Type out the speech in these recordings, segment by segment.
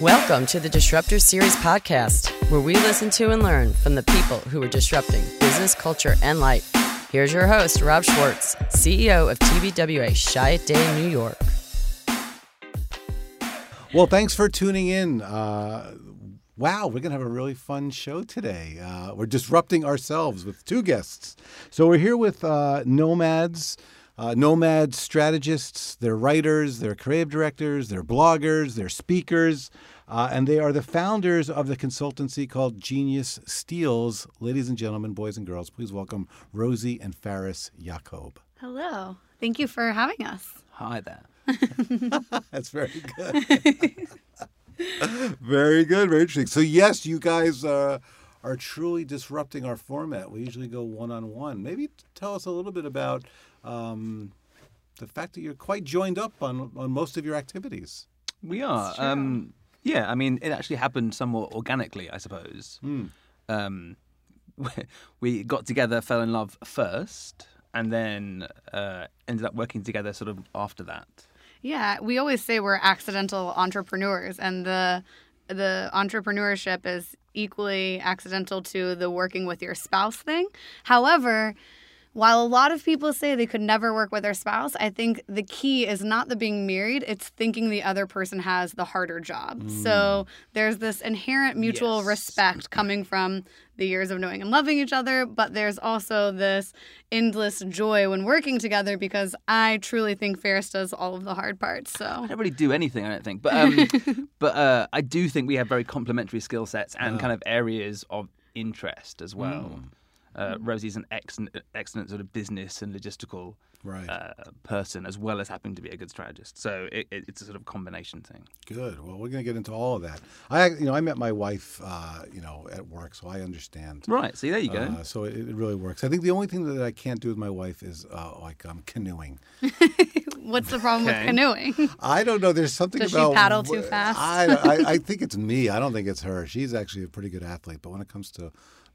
Welcome to the Disruptor Series podcast, where we listen to and learn from the people who are disrupting business, culture, and life. Here's your host, Rob Schwartz, CEO of TBWA Chiat Day, New York. Well, thanks for tuning in. Uh, wow, we're going to have a really fun show today. Uh, we're disrupting ourselves with two guests. So we're here with uh, Nomads. Uh, nomad strategists, they're writers, they're creative directors, they're bloggers, they're speakers, uh, and they are the founders of the consultancy called Genius Steals. Ladies and gentlemen, boys and girls, please welcome Rosie and Faris Yakob. Hello. Thank you for having us. Hi there. That's very good. very good, very interesting. So, yes, you guys uh, are truly disrupting our format. We usually go one on one. Maybe tell us a little bit about um, the fact that you're quite joined up on, on most of your activities. We are. Um, yeah, I mean, it actually happened somewhat organically, I suppose. Hmm. Um, we got together, fell in love first, and then uh, ended up working together sort of after that. Yeah, we always say we're accidental entrepreneurs, and the the entrepreneurship is equally accidental to the working with your spouse thing. However, while a lot of people say they could never work with their spouse, I think the key is not the being married, it's thinking the other person has the harder job. So there's this inherent mutual Yes. respect coming from the years of knowing and loving each other, but there's also this endless joy when working together because I truly think Faris does all of the hard parts. So I don't really do anything, I don't think, but um, but uh, I do think we have very complementary skill sets and kind of areas of interest as well. Uh, Rosie's an excellent, excellent sort of business and logistical Right. uh, person, as well as happening to be a good strategist. So it, it, it's a sort of combination thing. Good. Well, we're going to get into all of that. I, you know, I met my wife, uh, you know, at work, so I understand. Right. See, there you go. Uh, so it, it really works. I think the only thing that I can't do with my wife is uh, like um, canoeing. what's the problem Okay. with canoeing? I don't know. There's something Does she about paddle too fast? I, I, I think it's me. I don't think it's her. She's actually a pretty good athlete, but when it comes to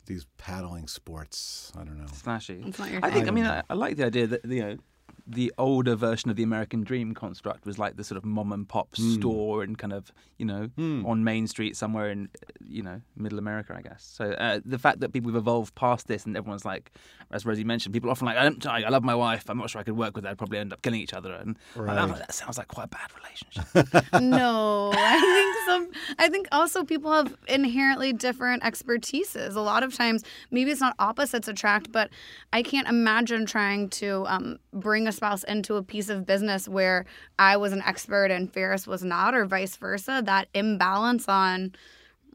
these paddling sports, I don't know. Flashy. It's not your I think. I thing. mean, I, I like the idea that you know, the older version of the American Dream construct was like the sort of mom and pop Hmm. store and kind of you know on Main Street somewhere in you know Middle America, I guess. So uh, the fact that people have evolved past this and everyone's like, as Rosie mentioned, people are often like, I don't, I I love my wife. I'm not sure I could work with her. I'd probably end up killing each other. And Right. like, that sounds like quite a bad relationship. no, I think some. I think also people have inherently different expertises. A lot of times, maybe it's not opposites attract, but I can't imagine trying to um, bring a spouse into a piece of business where I was an expert and Faris was not, or vice versa. That imbalance on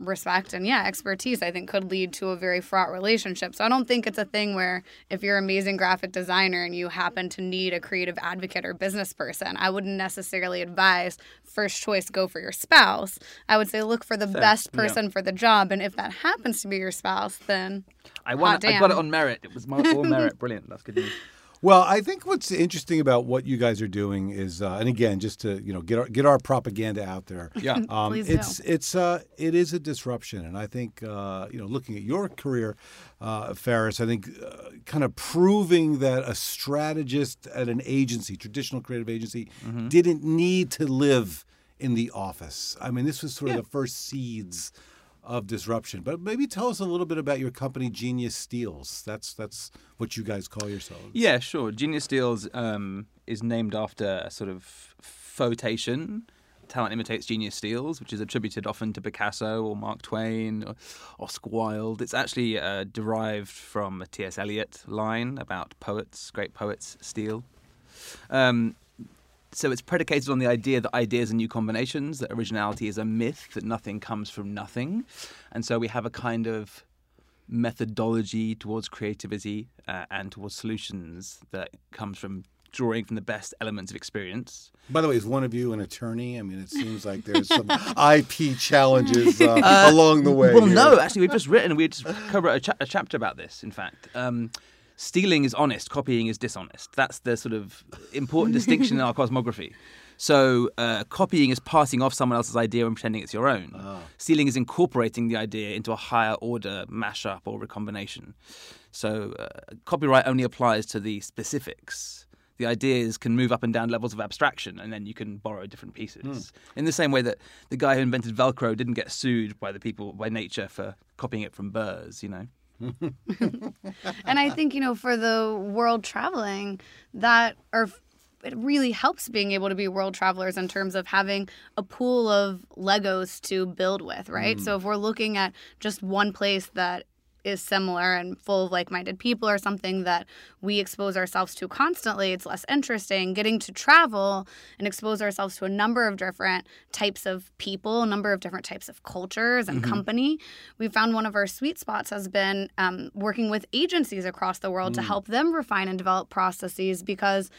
respect and yeah expertise i think could lead to a very fraught relationship so i don't think it's a thing where if you're an amazing graphic designer and you happen to need a creative advocate or business person i wouldn't necessarily advise first choice go for your spouse i would say look for the best yeah. person for the job and if that happens to be your spouse then I won. I got it on merit. It was my, all merit. Brilliant. That's good news. Well, I think what's interesting about what you guys are doing is, uh, and again, just to you know get our get our propaganda out there. Yeah. Um, Please it's do. it's uh, it is a disruption, and I think uh, you know looking at your career, uh, Faris, I think uh, kind of proving that a strategist at an agency, traditional creative agency, Mm-hmm. didn't need to live in the office. I mean, this was sort of the first seeds of disruption. But maybe tell us a little bit about your company, Genius Steals. That's that's what you guys call yourselves. Yeah, sure. Genius Steals um, is named after a sort of photation. Talent imitates genius steals, which is attributed often to Picasso or Mark Twain or Oscar Wilde. It's actually uh, derived from a T.S. Eliot line about poets, great poets steal. Um, so it's predicated on the idea that ideas are new combinations, that originality is a myth, that nothing comes from nothing. And so we have a kind of methodology towards creativity uh, and towards solutions that comes from drawing from the best elements of experience. By the way, is one of you an attorney? I mean, it seems like there's some IP challenges uh, along the way. Well, here. no, actually, we've just written, we just co-wrote a, cha- a chapter about this, in fact. Um, stealing is honest, copying is dishonest. That's the sort of important distinction in our cosmography. So, uh, copying is passing off someone else's idea and pretending it's your own. Stealing is incorporating the idea into a higher order mashup or recombination. So, uh, copyright only applies to the specifics. the ideas can move up and down levels of abstraction, and then you can borrow different pieces. Hmm. In the same way that the guy who invented Velcro didn't get sued by the people by nature for copying it from Burrs, you know. and I think you know for the world traveling that or it really helps being able to be world travelers in terms of having a pool of Legos to build with, right? So mm. if we're looking at just one place that is similar and full of like-minded people or something that we expose ourselves to constantly it's less interesting. Getting to travel and expose ourselves to a number of different types of people a number of different types of cultures and company. We found one of our sweet spots has been um, working with agencies across the world to help them refine and develop processes because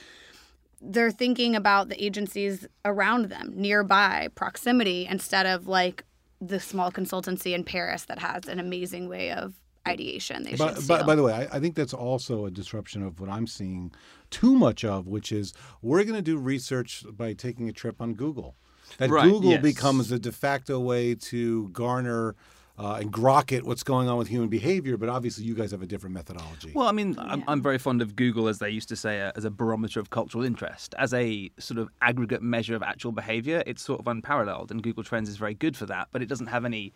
they're thinking about the agencies around them, nearby, proximity, instead of like the small consultancy in Paris that has an amazing way of ideation. They should But, steal. but by the way, I, I think that's also a disruption of what I'm seeing too much of, which is we're going to do research by taking a trip on Google. That Right, Google yes. becomes the de facto way to garner uh, and grok it what's going on with human behavior, but obviously you guys have a different methodology. Well, I mean, I'm, I'm very fond of Google, as they used to say, uh, as a barometer of cultural interest. As a sort of aggregate measure of actual behavior, it's sort of unparalleled, and Google Trends is very good for that, but it doesn't have any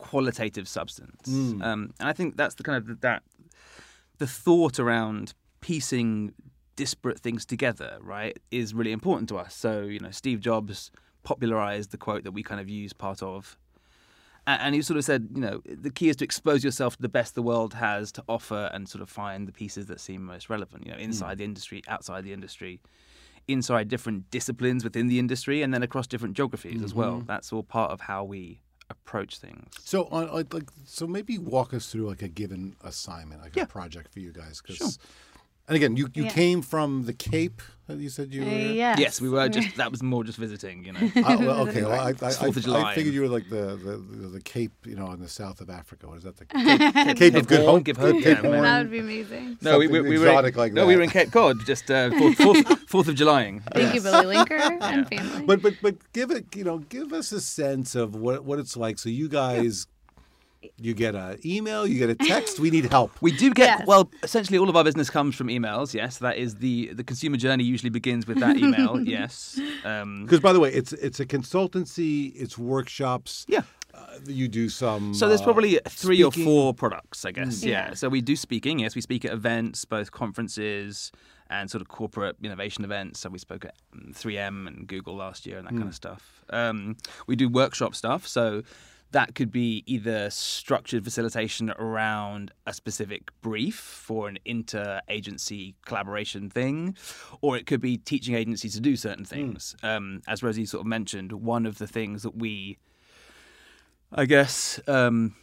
qualitative substance. Mm. Um, and I think that's the kind of that the thought around piecing disparate things together, right, is really important to us. So, you know, Steve Jobs popularized the quote that we kind of use part of. And he sort of said, you know, the key is to expose yourself to the best the world has to offer and sort of find the pieces that seem most relevant, you know, inside mm. the industry, outside the industry, inside different disciplines within the industry, and then across different geographies mm-hmm. as well. That's all part of how we approach things. So, on, like, so maybe walk us through like a given assignment, like Yeah. a project for you guys. 'cause- And again, you, you Yeah. came from the Cape. You said you Uh, were. yes. Yes, we were just, that was more just visiting, you know. Uh, well, okay. Well, I, I, I, I figured you were like the, the the Cape, you know, in the south of Africa. What is that? The Cape, Cape of Good Horn, Hope. Give Hope, Cape yeah, Horn. That would be amazing. No, we, we, Something we were exotic like no, we were in Cape Cod, just uh, fourth, fourth, fourth of Julying. Thank you, Billy Linker and family. But but but give it, you know, give us a sense of what what it's like. So you guys, you get an email, you get a text. We need help. We do get Yes. well. Essentially, all of our business comes from emails. Yes, that is the the consumer journey. Usually begins with that email. yes. Um, Because by the way, it's it's a consultancy. It's workshops. yeah. Uh, you do some. So there's uh, probably three or four products, I guess. Yeah. Yeah. So we do speaking. Yes, we speak at events, both conferences and sort of corporate innovation events. So we spoke at mm, 3M and Google last year and that kind of stuff. Um, we do workshop stuff. So that could be either structured facilitation around a specific brief for an inter-agency collaboration thing, or it could be teaching agencies to do certain things. Um, as Rosie sort of mentioned, one of the things that we I guess, um,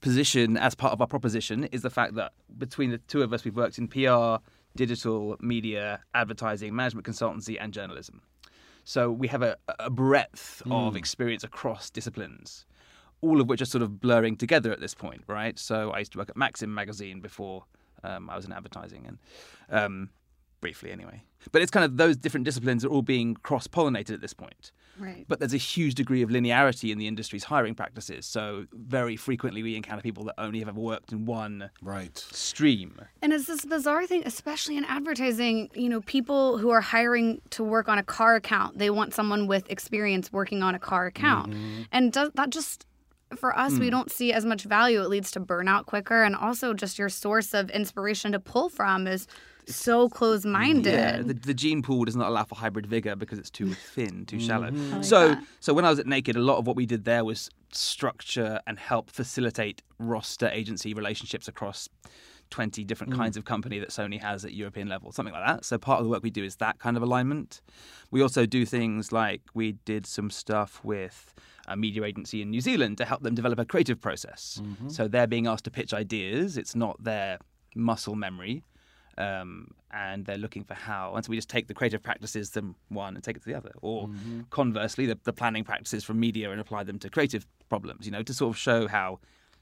position as part of our proposition is the fact that between the two of us, we've worked in PR, digital media, advertising, management consultancy, and journalism. So we have a, a breadth of experience across disciplines, all of which are sort of blurring together at this point, right? So I used to work at Maxim magazine before um, I was in advertising, and um, briefly anyway. But it's kind of those different disciplines are all being cross pollinated at this point. right. But there's a huge degree of linearity in the industry's hiring practices. So very frequently we encounter people that only have ever worked in one Right. stream. And it's this bizarre thing, especially in advertising. You know, people who are hiring to work on a car account, they want someone with experience working on a car account. And does, that just, for us, we hmm. don't see as much value. It leads to burnout quicker. And also, just your source of inspiration to pull from is so close minded. Yeah, the, the gene pool does not allow for hybrid vigor because it's too thin, too shallow. Mm-hmm. like so, that. so when I was at Naked, a lot of what we did there was structure and help facilitate roster agency relationships across 20 different mm. kinds of company that Sony has at European level, something like that. So part of the work we do is that kind of alignment. We also do things like we did some stuff with a media agency in New Zealand to help them develop a creative process. So they're being asked to pitch ideas. It's not their muscle memory um, and they're looking for how. And so we just take the creative practices from one and take it to the other, or conversely, the, the planning practices from media and apply them to creative problems. You know, to sort of show how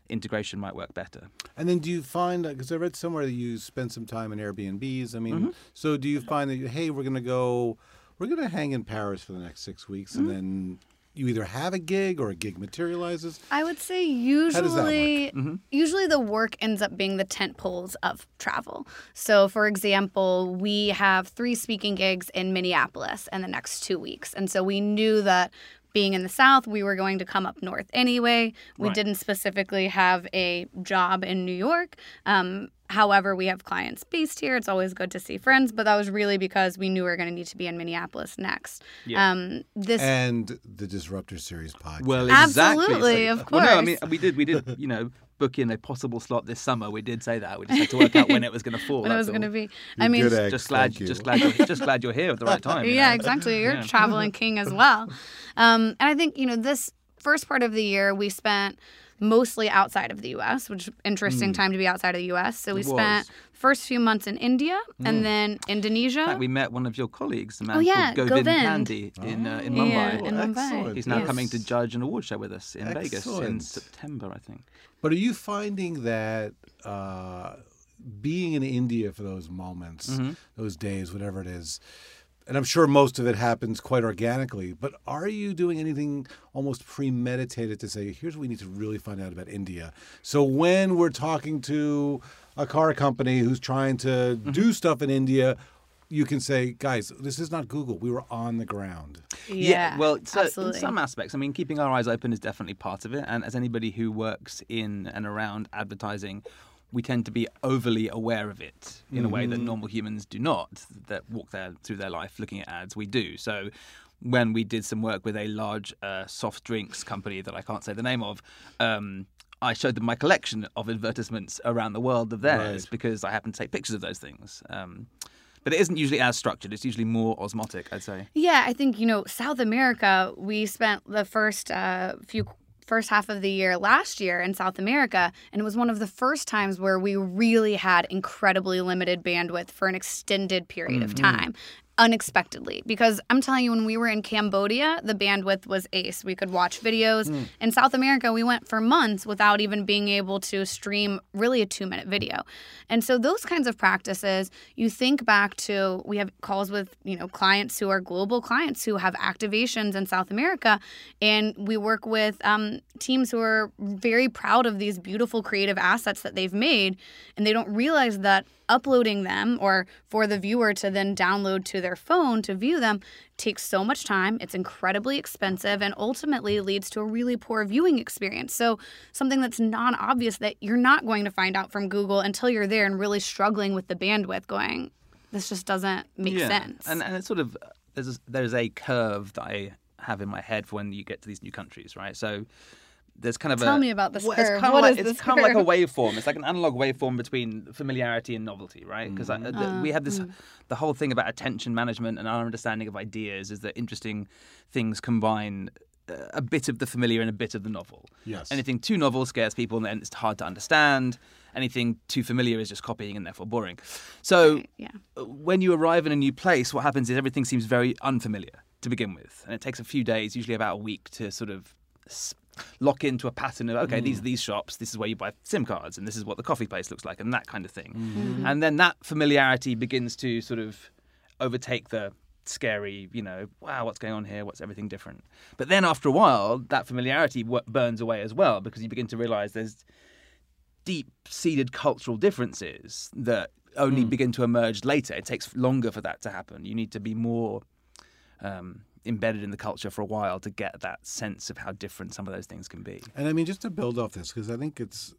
integration might work better. And then do you find because I read somewhere that you spend some time in Airbnbs. I mean, Mm-hmm. so do you find that hey, we're going to go, we're going to hang in Paris for the next six weeks, Mm-hmm. and then you either have a gig or a gig materializes. I would say that work? usually mm-hmm. usually the work ends up being the tent poles of travel. So for example, we have three speaking gigs in Minneapolis in the next 2 weeks. And so we knew that being in the south, we were going to come up north anyway. We Right. didn't specifically have a job in New York. Um, however, we have clients based here. It's always good to see friends, but that was really because we knew we were going to need to be in Minneapolis next. Yeah. Um, this And the Disruptor Series podcast. Well, exactly. Absolutely, So- of Well, no, I mean, course. we did, we did, you know, book in a possible slot this summer. We did say that. We just had to work out when it was going to fall. when it was that's going to all. be. I mean, good at- Just glad, you. just glad, you're, just glad you're here at the right time. you yeah, know? exactly. You're Yeah. traveling king as well. Um, and I think, you know, this first part of the year we spent mostly outside of the US, which interesting time to be outside of the US. So we It spent was. first few months in India and then Indonesia. In fact, we met one of your colleagues, a man Oh, yeah, called Govind Govind. Pandey in, uh, in Yeah, Mumbai. in Mumbai. Excellent. He's now Yes. coming to judge an award show with us in Vegas in September, I think. But are you finding that uh, being in India for those moments, Mm-hmm. those days, whatever it is, and I'm sure most of it happens quite organically, but are you doing anything almost premeditated to say, here's what we need to really find out about India? So when we're talking to a car company who's trying to Mm-hmm. do stuff in India, you can say, guys, this is not Google. We were on the ground. yeah, well, so absolutely. in some aspects, I mean, keeping our eyes open is definitely part of it. And as anybody who works in and around advertising, we tend to be overly aware of it in a way Mm-hmm. that normal humans do not. That walk their through their life looking at ads, we do. So. When we did some work with a large uh, soft drinks company that I can't say the name of, um, I showed them my collection of advertisements around the world of theirs Right. because I happen to take pictures of those things. Um, but it isn't usually as structured. It's usually more osmotic, I'd say. Yeah, I think you know South America. We spent the first uh, few first half of the year last year in South America, and it was one of the first times where we really had incredibly limited bandwidth for an extended period of mm-hmm. time. Unexpectedly, because I'm telling you, when we were in Cambodia, the bandwidth was ace. We could watch videos. In South America, we went for months without even being able to stream really a two minute video. And so, those kinds of practices, you think back to we have calls with you know clients who are global clients who have activations in South America, and we work with um, teams who are very proud of these beautiful creative assets that they've made, and they don't realize that uploading them or for the viewer to then download to their phone to view them takes so much time it's incredibly expensive and ultimately leads to a really poor viewing experience so something that's non-obvious that you're not going to find out from google until you're there and really struggling with the bandwidth going this just doesn't make sense And and it's sort of there's a, there's a curve that I have in my head for when you get to these new countries, right? So there's kind of Tell a, me about this well, curve. It's kind What of like, is it's this kind of like a waveform. It's like an analog waveform between familiarity and novelty, right? Because Mm. we have Uh, this the whole thing about attention management and our understanding of ideas is that interesting things combine uh, a bit of the familiar and a bit of the novel. Yes. Anything too novel scares people and then it's hard to understand. Anything too familiar is just copying and therefore boring. So yeah when you arrive in a new place, what happens is everything seems very unfamiliar to begin with, and it takes a few days, usually about a week, to sort of s- lock into a pattern of okay, these mm. are these shops, this is where you buy SIM cards, and this is what the coffee place looks like, and that kind of thing. Mm-hmm. And then that familiarity begins to sort of overtake the scary, you know, wow, what's going on here? What's everything different? But then after a while, that familiarity w- burns away as well because you begin to realize there's deep-seated cultural differences that only mm. begin to emerge later. It takes longer for that to happen. You need to be more um, embedded in the culture for a while to get that sense of how different some of those things can be. And I mean, just to build off this, because I think it's,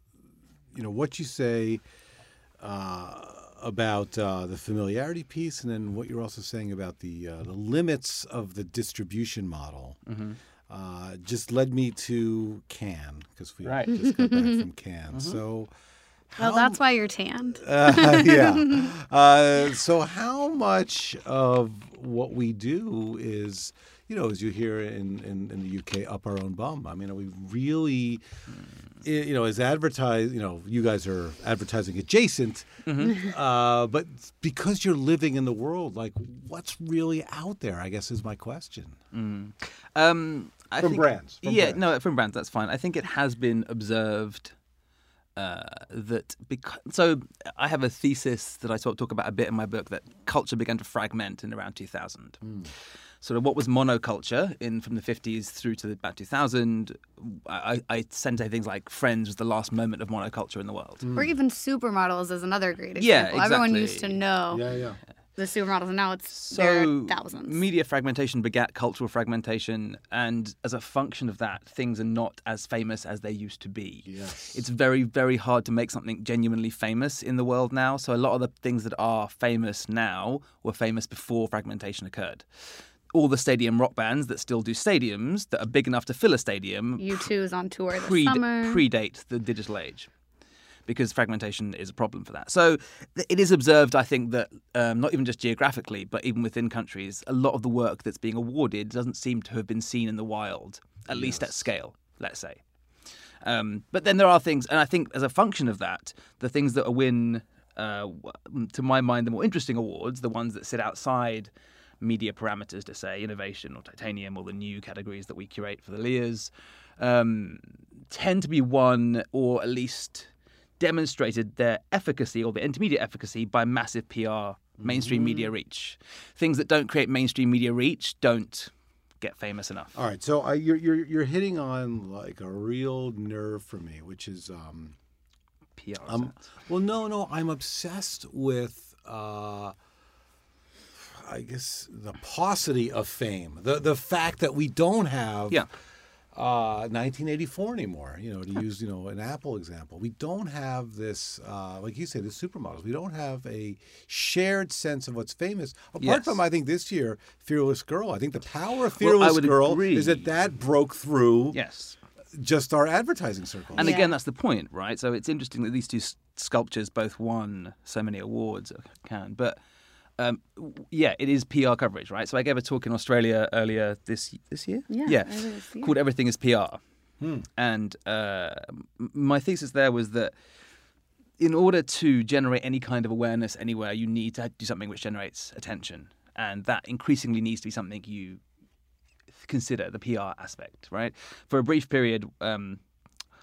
you know, what you say uh, about uh, the familiarity piece, and then what you're also saying about the uh, the limits of the distribution model, uh, just led me to Cannes because we Right. just got back from Cannes. So. Well that's why you're tanned uh, yeah. Uh, so, how much of what we do is, you know, as you hear in, in, in the UK, up our own bum? I mean, are we really, you know, as advertise, you know, you guys are advertising adjacent, uh, but because you're living in the world, like, what's really out there? I guess is my question. Um, I From think, brands, from yeah, brands. no, from brands. That's fine. I think it has been observed uh, that because so I have a thesis that I talk, talk about a bit in my book that culture began to fragment in around 2000. Hmm. sort of what was monoculture in from the 50s through to about 2000. I, I tend to say things like Friends was the last moment of monoculture in the world. Or even supermodels is another great example. Yeah, example. Everyone used to know Yeah, yeah. The supermodels, and now it's there So are thousands. media fragmentation begat cultural fragmentation, and as a function of that, things are not as famous as they used to be. Yes. It's very, very hard to make something genuinely famous in the world now. So a lot of the things that are famous now were famous before fragmentation occurred. All the stadium rock bands that still do stadiums that are big enough to fill a stadium U2 is on tour this pre- summer. predate the digital age because fragmentation is a problem for that. So it is observed, I think, that um, not even just geographically, but even within countries, a lot of the work that's being awarded doesn't seem to have been seen in the wild, at least at scale, let's say. Um, but then there are things, and I think as a function of that, the things that win, uh, to my mind, the more interesting awards, the ones that sit outside media parameters to say innovation or titanium or the new categories that we curate for the LIAs, um, tend to be won or at least demonstrated their efficacy or their intermediate efficacy by massive PR, mainstream media reach. Things that don't create mainstream media reach don't get famous enough. All right, so I, you're you're you're hitting on like a real nerve for me, which is um, PR. um well, no, no, I'm obsessed with uh, I guess the paucity of fame, the the fact that we don't have Yeah. Uh, 1984 anymore. You know, to use you know an Apple example, we don't have this, uh, like you say, the supermodels. We don't have a shared sense of what's famous. Apart Yes. from, I think this year, Fearless Girl. I think the power of Fearless would Girl agree. is that that broke through Yes. just our advertising circles. And Yeah. again, that's the point, right? So it's interesting that these two sculptures both won so many awards, uh, can. But um, yeah, it is PR coverage, right? So I gave a talk in Australia earlier this this year. Yeah, yeah, this year. called "Everything Is PR," and uh, my thesis there was that in order to generate any kind of awareness anywhere, you need to do something which generates attention, and that increasingly needs to be something you consider the PR aspect, right? For a brief period, um,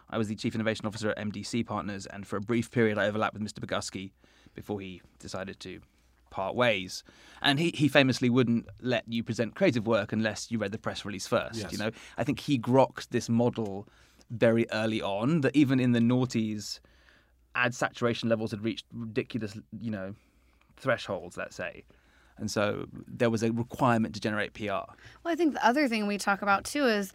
I was the chief innovation officer at MDC Partners, and for a brief period, I overlapped with Mr. Bogusky before he decided to part ways. And he, he famously wouldn't let you present creative work unless you read the press release first. Yes. You know, I think he grokked this model very early on that even in the noughties, ad saturation levels had reached ridiculous, you know, thresholds. Let's say. And so there was a requirement to generate PR. Well, I think the other thing we talk about too is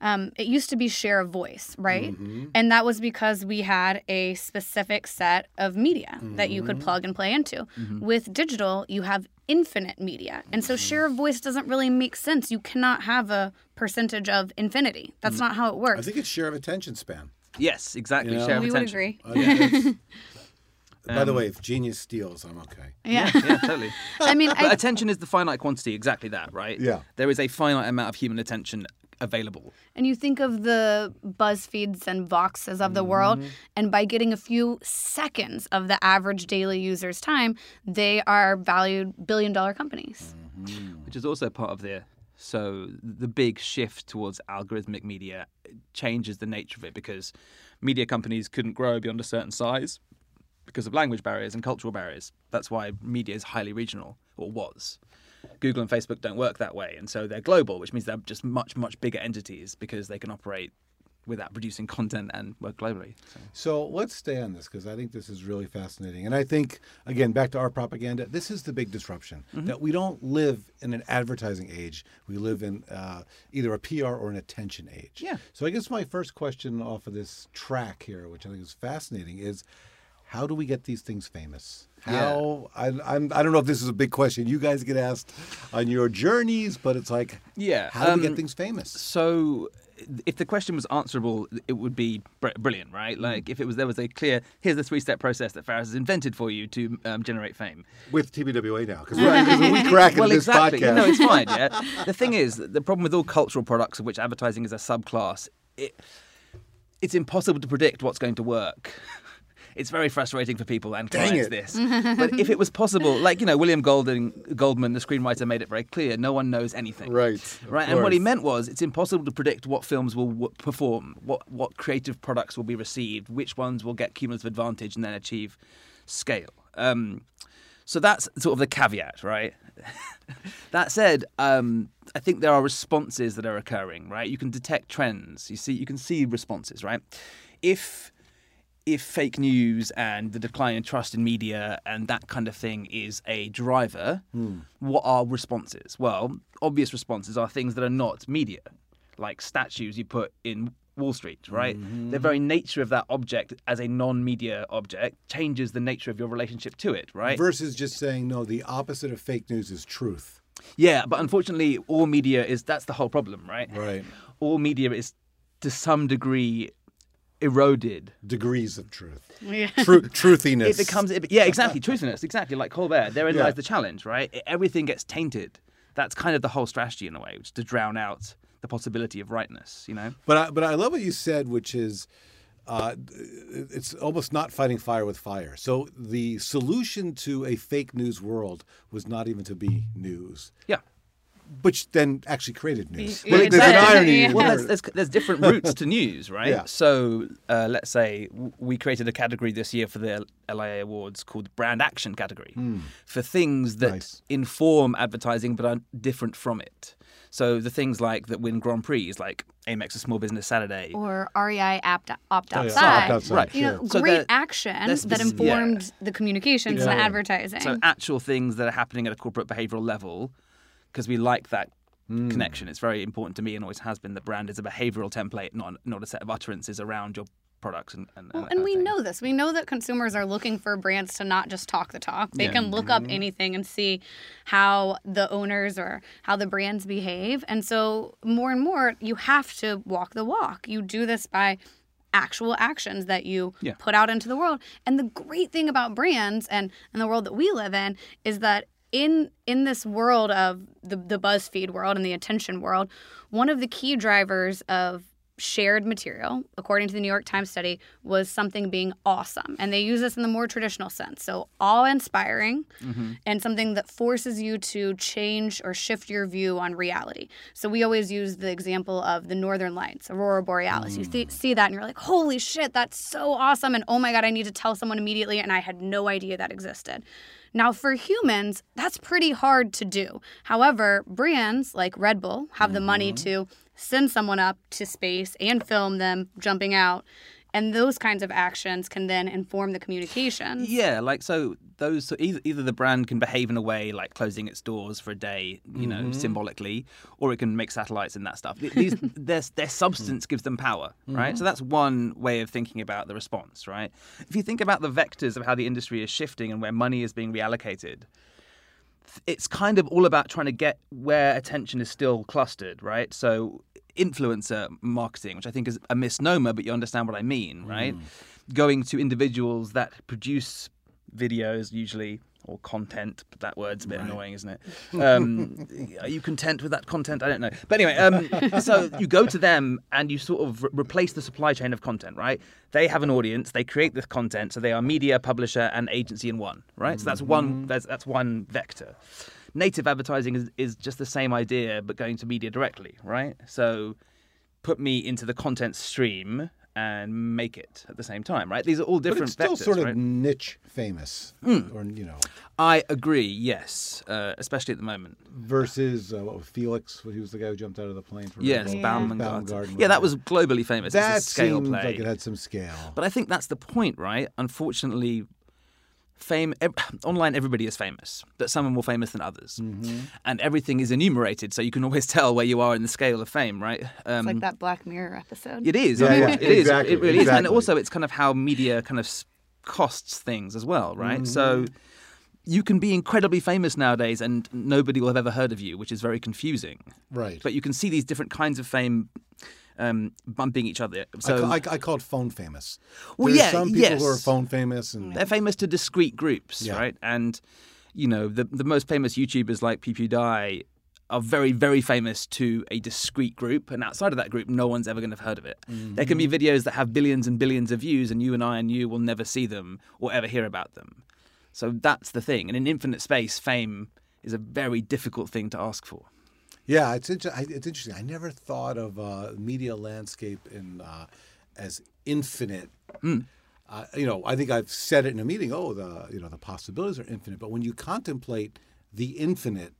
um, it used to be share of voice, right? Mm-hmm. And that was because we had a specific set of media that you could mm-hmm. plug and play into. Mm-hmm. With digital, you have infinite media. And so share of voice doesn't really make sense. You cannot have a percentage of infinity. That's mm. not how it works. I think it's share of attention span. Yes, exactly. You know? Share of we would attention. agree. Oh, I think it's- By the um, way, if genius steals, I'm okay. Yeah. Yeah, totally. I mean, I, attention is the finite quantity, exactly that, right? Yeah. There is a finite amount of human attention available. And you think of the BuzzFeeds and Voxes of the world, mm-hmm. and by getting a few seconds of the average daily user's time, they are valued billion dollar companies. Mm-hmm. which is also part of the so the big shift towards algorithmic media changes the nature of it because media companies couldn't grow beyond a certain size because of language barriers and cultural barriers. That's why media is highly regional or was. Google and Facebook don't work that way, and so they're global, which means they're just much much bigger entities because they can operate without producing content and work globally. So. So let's stay on this because I think this is really fascinating. And I think, again, back to our propaganda, this is the big disruption that we don't live in an advertising age. We live in uh, either a PR or an attention age. Yeah. So I guess my first question off of this track here, which I think is fascinating, is how do we get these things famous? How I, I'm, I don't know if this is a big question you guys get asked on your journeys, but it's like, Yeah, how do we um, get things famous? So, if the question was answerable, it would be br- brilliant, right? Mm. Like if it was there was a clear here's the three step process that Faris has invented for you to um, generate fame. With TBWA now, because we crack well, this exactly. podcast. No, it's fine. Yeah. the thing is, the problem with all cultural products, of which advertising is a subclass, it, it's impossible to predict what's going to work. It's very frustrating for people and Dang clients it. this. but if it was possible, like you know, William Golden, Goldman, the screenwriter, made it very clear: no one knows anything. Right, Right. And what he meant was, it's impossible to predict what films will w- perform, what what creative products will be received, which ones will get cumulative advantage and then achieve scale. Um, So that's sort of the caveat, right? that said, um, I think there are responses that are occurring, right? You can detect trends. You see, you can see responses, right? If if fake news and the decline in trust in media and that kind of thing is a driver, hmm. what are responses? Well, obvious responses are things that are not media, like statues you put in Wall Street, right? The mm-hmm. very nature of that object as a non-media object changes the nature of your relationship to it, right? Versus just saying no, the opposite of fake news is truth. Yeah, but unfortunately, all media is that's the whole problem, right? Right. All media is to some degree eroded. Degrees of truth. Yeah. Tru- truthiness. It becomes it, yeah, exactly, truthiness, exactly like Colbert. Therein Yeah. lies the challenge, right? Everything gets tainted. That's kind of the whole strategy in a way, which is to drown out the possibility of rightness. You know? But I, but I love what you said, which is uh, it's almost not fighting fire with fire. So the solution to a fake news world was not even to be news, Yeah. Which then actually created news. Yeah, There's an irony. in Well, there's, there's, there's different routes to news, right? Yeah. So uh, let's say we created a category this year for the LIA Awards called Brand Action category for things that Nice. inform advertising but are different from it. So the things like that win Grand Prix, like Amex a Small Business Saturday. Or REI opt, opt Oh, yeah. outside. Opt outside, Right. You know, sure. So great they're- action they're that informed yeah. the communications Yeah. and advertising. So actual things that are happening at a corporate behavioral level, because we like that hmm. connection. It's very important to me and always has been. The brand is a behavioral template, not not a set of utterances around your products and and, Well, that and we thing. know this. We know that consumers are looking for brands to not just talk the talk. They Yeah. can look up mm-hmm. anything and see how the owners or how the brands behave. And so, more and more, you have to walk the walk. You do this by actual actions that you Yeah. put out into the world. And the great thing about brands and, and the world that we live in is that in in this world of the, the BuzzFeed world and the attention world, one of the key drivers of shared material, according to the New York Times study, was something being awesome. And they use this in the more traditional sense. So, awe inspiring mm-hmm. and something that forces you to change or shift your view on reality. So, we always use the example of the Northern Lights, Aurora Borealis. You th- mm. see that and you're like, holy shit, that's so awesome. And oh my God, I need to tell someone immediately. And I had no idea that existed. Now, for humans, that's pretty hard to do. However, brands like Red Bull have the money mm-hmm. to send someone up to space and film them jumping out. And those kinds of actions can then inform the communications. Yeah, like so those so either either the brand can behave in a way like closing its doors for a day, you know, Mm-hmm. symbolically, or it can make satellites and that stuff. These their their substance gives them power, right? Mm-hmm. So that's one way of thinking about the response, right? If you think about the vectors of how the industry is shifting and where money is being reallocated, it's kind of all about trying to get where attention is still clustered, right? So influencer marketing, which I think is a misnomer, but you understand what I mean, right? Going to individuals that produce videos usually or content, but that word's a bit annoying, isn't it? Um, are you content with that content? I don't know. But anyway, um, so you go to them and you sort of re- replace the supply chain of content, right? They have an audience, they create this content, so they are media, publisher, and agency in one, right? So that's one. That's, that's one vector. Native advertising is, is just the same idea, but going to media directly, right? So put me into the content stream and make it at the same time, right? These are all but different it's still vectors, sort of right? niche famous, Hmm. or you know, I agree. Yes, uh, especially at the moment. versus uh, what was Felix? He was the guy who jumped out of the plane. From Yes, Bull. Baumgartner. Baumgartner, Yeah, that was globally famous. That it's scale seemed play. like it had some scale. But I think that's the point, right? Unfortunately, fame ev- online everybody is famous, but some are more famous than others, Mm-hmm. and everything is enumerated, so you can always tell where you are in the scale of fame, right? Um, It's like that Black Mirror episode. It is. Yeah, I mean, yeah, it is. exactly, It really is. And also, it's kind of how media kind of costs things as well, right? So Mm-hmm. you can be incredibly famous nowadays and nobody will have ever heard of you, which is very confusing. Right. But you can see these different kinds of fame um, bumping each other. So I, I, I call it phone famous. Well, There's yeah, some people who are yes. phone famous, and they're famous to discrete groups, Yeah. right? And you know, the the most famous YouTubers like PewDiePie are very, very famous to a discrete group, and outside of that group, no one's ever going to have heard of it. There can be Mm-hmm. videos that have billions and billions of views, and you and I and you will never see them or ever hear about them. So that's the thing. And in infinite space, fame is a very difficult thing to ask for. Yeah, it's inter- I- it's interesting. I never thought of uh, media landscape in uh, as infinite. Hmm. uh, you know, I think I've said it in a meeting. Oh, the you know the possibilities are infinite. But when you contemplate the infinite,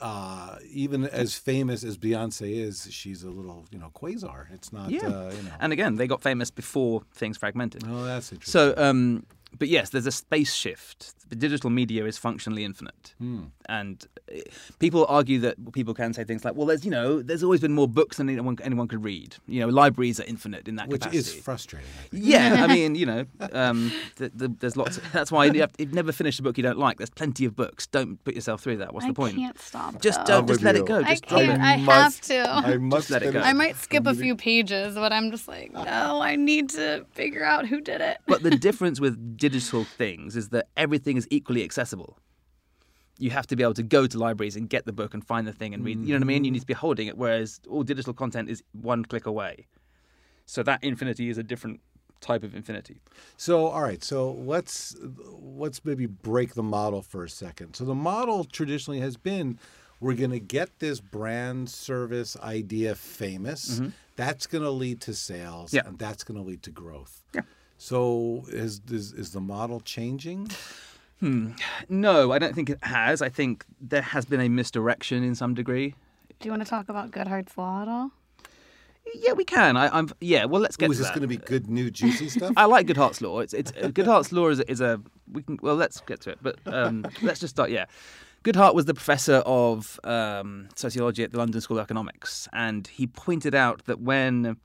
uh, even as famous as Beyonce is, she's a little you know quasar. It's not. Yeah. Uh, you know. And again, they got famous before things fragmented. oh, that's interesting. So, um, but yes, there's a space shift. The digital media is functionally infinite, Hmm. and uh, people argue that people can say things like, "Well, there's you know, there's always been more books than anyone anyone could read. You know, libraries are infinite in that which capacity." is frustrating. I. Yeah, I mean, you know, um, th- th- there's lots. Of, that's why you have, you've never finished a book you don't like. There's plenty of books. Don't put yourself through that. What's I the point? I can't stop. Just though. don't. Just let you. it go. I Just drop can't. it. I must- have to. I must let it go. I might skip a I'm few pages, but I'm just like, no, I need to figure out who did it. But the difference with digital things is that everything is equally accessible. You have to be able to go to libraries and get the book and find the thing and read. You know what I mean? You need to be holding it, whereas all digital content is one click away. So that infinity is a different type of infinity. So, all right. So let's let's maybe break the model for a second. So the model traditionally has been we're going to get this brand service idea famous. That's going to lead to sales, Mm-hmm. Yeah. and that's going to lead to growth. Yeah. So is, is is the model changing? No, I don't think it has. I think there has been a misdirection in some degree. Do you want to talk about Goodhart's Law at all? Yeah, we can. I, I'm. Yeah, well, let's get Ooh, to is this going to be good, new, juicy stuff? I like Goodhart's law. It's it's uh, Goodhart's law is a, is a we can well let's get to it, but um, let's just start. Yeah, Goodhart was the professor of um, sociology at the London School of Economics, and he pointed out that when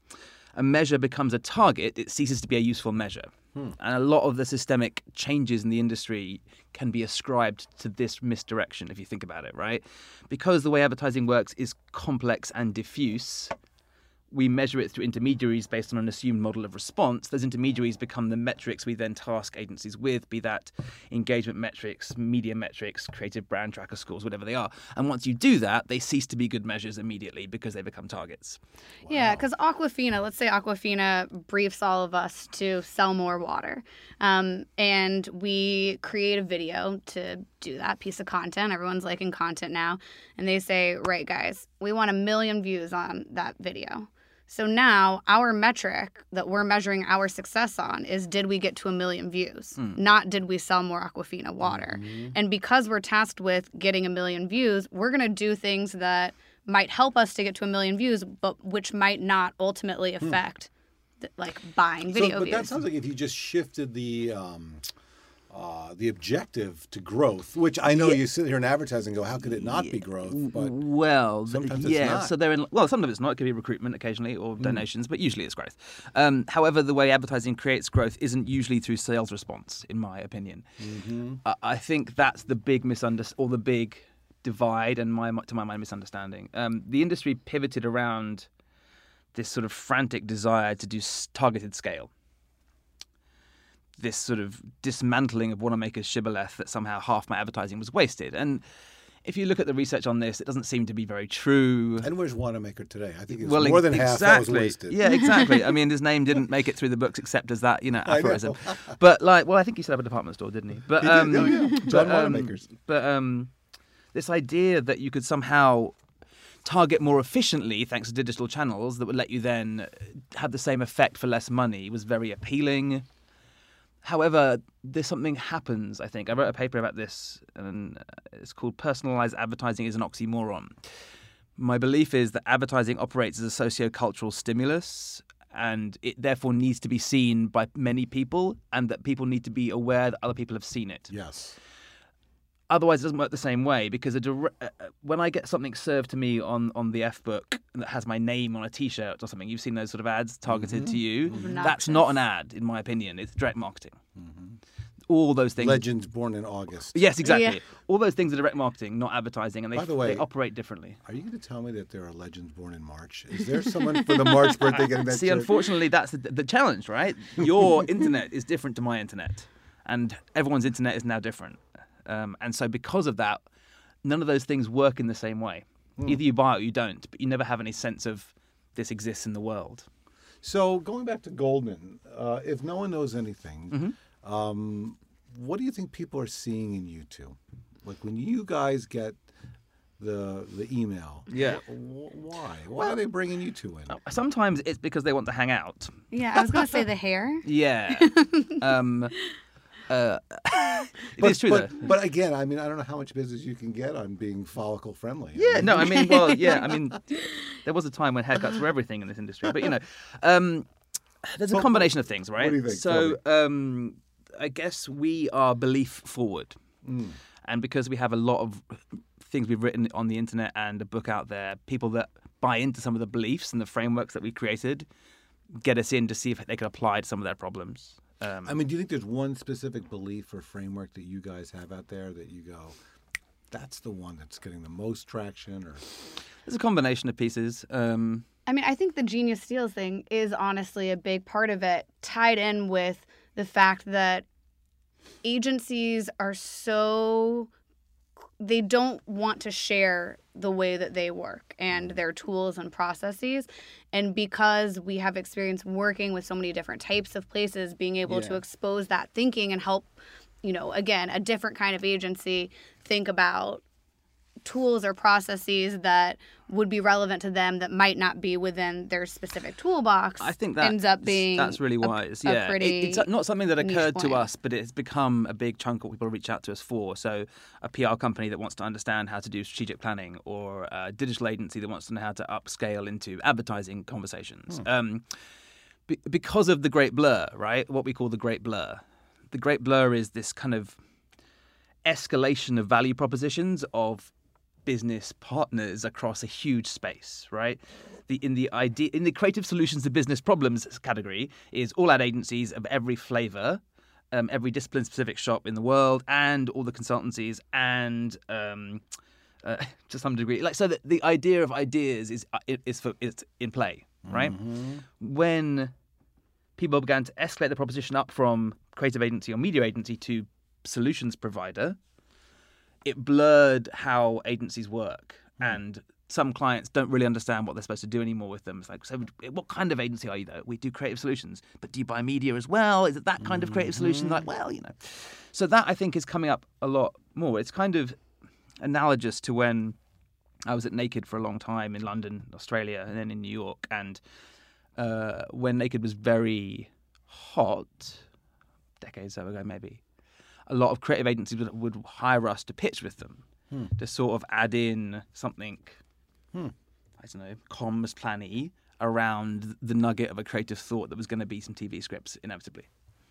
a measure becomes a target, it ceases to be a useful measure. Hmm. And a lot of the systemic changes in the industry can be ascribed to this misdirection, if you think about it, right? Because the way advertising works is complex and diffuse, we measure it through intermediaries based on an assumed model of response. Those intermediaries become the metrics we then task agencies with, be that engagement metrics, media metrics, creative brand tracker scores, whatever they are. And once you do that, they cease to be good measures immediately because they become targets. Yeah, because Aquafina, let's say Aquafina briefs all of us to sell more water. Um, and we create a video to do that piece of content. Everyone's liking content now. And they say, right, guys, we want a million views on that video. So now our metric that we're measuring our success on is did we get to a million views? Hmm. Not did we sell more Aquafina water. Mm-hmm. And because we're tasked with getting a million views, we're going to do things that might help us to get to a million views, but which might not ultimately hmm. affect th- like buying video so, but views. that sounds like if you just shifted the um, uh, the objective to growth, which I know you sit here in advertising and go, how could it not be growth? But Well, sometimes it's yeah. not. So they're in. Well, sometimes it's not. It could be recruitment occasionally or Hmm. donations, but usually it's growth. Um, however, the way advertising creates growth isn't usually through sales response, in my opinion. Mm-hmm. I, I think that's the big misunderstanding or the big divide, and my to my mind misunderstanding. Um, the industry pivoted around this sort of frantic desire to do s- targeted scale. This sort of dismantling of Wanamaker's shibboleth that somehow half my advertising was wasted. And if you look at the research on this, it doesn't seem to be very true. and where's Wanamaker today? I think it's well, more ex- than half exactly. that was wasted. Yeah, exactly. I mean, his name didn't make it through the books except as that, you know, I know. aphorism. but like, well, I think he set up a department store, didn't he? But He did. um, Oh, yeah. but, John um, Wanamaker's. But um, this idea that you could somehow target more efficiently thanks to digital channels that would let you then have the same effect for less money was very appealing. However, there's something happens. I think I wrote a paper about this, and uh, it's called "Personalized Advertising is an Oxymoron." My belief is that advertising operates as a socio-cultural stimulus, and it therefore needs to be seen by many people, and that people need to be aware that other people have seen it. Yes. Otherwise, it doesn't work the same way because a dire- uh, uh, when I get something served to me on, on the F book that has my name on a T-shirt or something, you've seen those sort of ads targeted to you. That's not an ad, in my opinion. It's direct marketing. All those things. Legends born in August. Yes, exactly. Yeah. All those things are direct marketing, not advertising, and they, By the way- they operate differently. Are you going to tell me that there are legends born in March? Is there someone for the March birthday getting that See, shirt? unfortunately, that's the, the challenge, right? Your internet is different to my internet, and everyone's internet is now different. Um, and so, because of that, none of those things work in the same way. Hmm. Either you buy it or you don't, but you never have any sense of this exists in the world. So going back to Goldman, uh, if no one knows anything, Mm-hmm. um, what do you think people are seeing in you two? Like when you guys get the the email. Yeah. wh- wh- why? Why are they bringing you two in? Sometimes it's because they want to hang out. Yeah, I was gonna say the hair. Yeah. um, uh, it But, is true but, though. but again, I mean, I don't know how much business you can get on being follicle friendly. Yeah, no, I mean, well, yeah, I mean, there was a time when haircuts were everything in this industry, but you know, um, there's a But- combination of things, right? do you think? So, um, I guess we are belief forward, Mm. and because we have a lot of things we've written on the internet and a book out there, people that buy into some of the beliefs and the frameworks that we created get us in to see if they can apply to some of their problems. Um, I mean, do you think there's one specific belief or framework that you guys have out there that you go, that's the one that's getting the most traction? Or it's a combination of pieces. Um, I mean, I think the Genius Steals thing is honestly a big part of it, tied in with the fact that agencies are so they don't want to share the way that they work and mm. their tools and processes. And because we have experience working with so many different types of places being able to expose that thinking and help you know again a different kind of agency think about tools or processes that would be relevant to them that might not be within their specific toolbox I think that ends up being that's really a- wise. a yeah, It- pretty it's not something that occurred to us, but it's become a big chunk of what people reach out to us for. So, a PR company that wants to understand how to do strategic planning, or a digital agency that wants to know how to upscale into advertising conversations. Um, be- because of the great blur, right? What we call the great blur. The great blur is this kind of escalation of value propositions of business partners across a huge space, right? The in the idea in the creative solutions to business problems category is all ad agencies of every flavor, um, every discipline specific shop in the world, and all the consultancies and um, uh, to some degree, like so that the idea of ideas is uh, is for is in play, right? When people began to escalate the proposition up from creative agency or media agency to solutions provider, it blurred how agencies work. And some clients don't really understand what they're supposed to do anymore with them. It's like, so what kind of agency are you though? We do creative solutions, but do you buy media as well? Is it that kind of creative solution? Like, well, you know. So that I think is coming up a lot more. It's kind of analogous to when I was at Naked for a long time in London, Australia, and then in New York. And uh, when Naked was very hot, decades ago maybe, a lot of creative agencies would, would hire us to pitch with them to sort of add in something, I don't know, comms planny around the nugget of a creative thought that was going to be some TV scripts inevitably.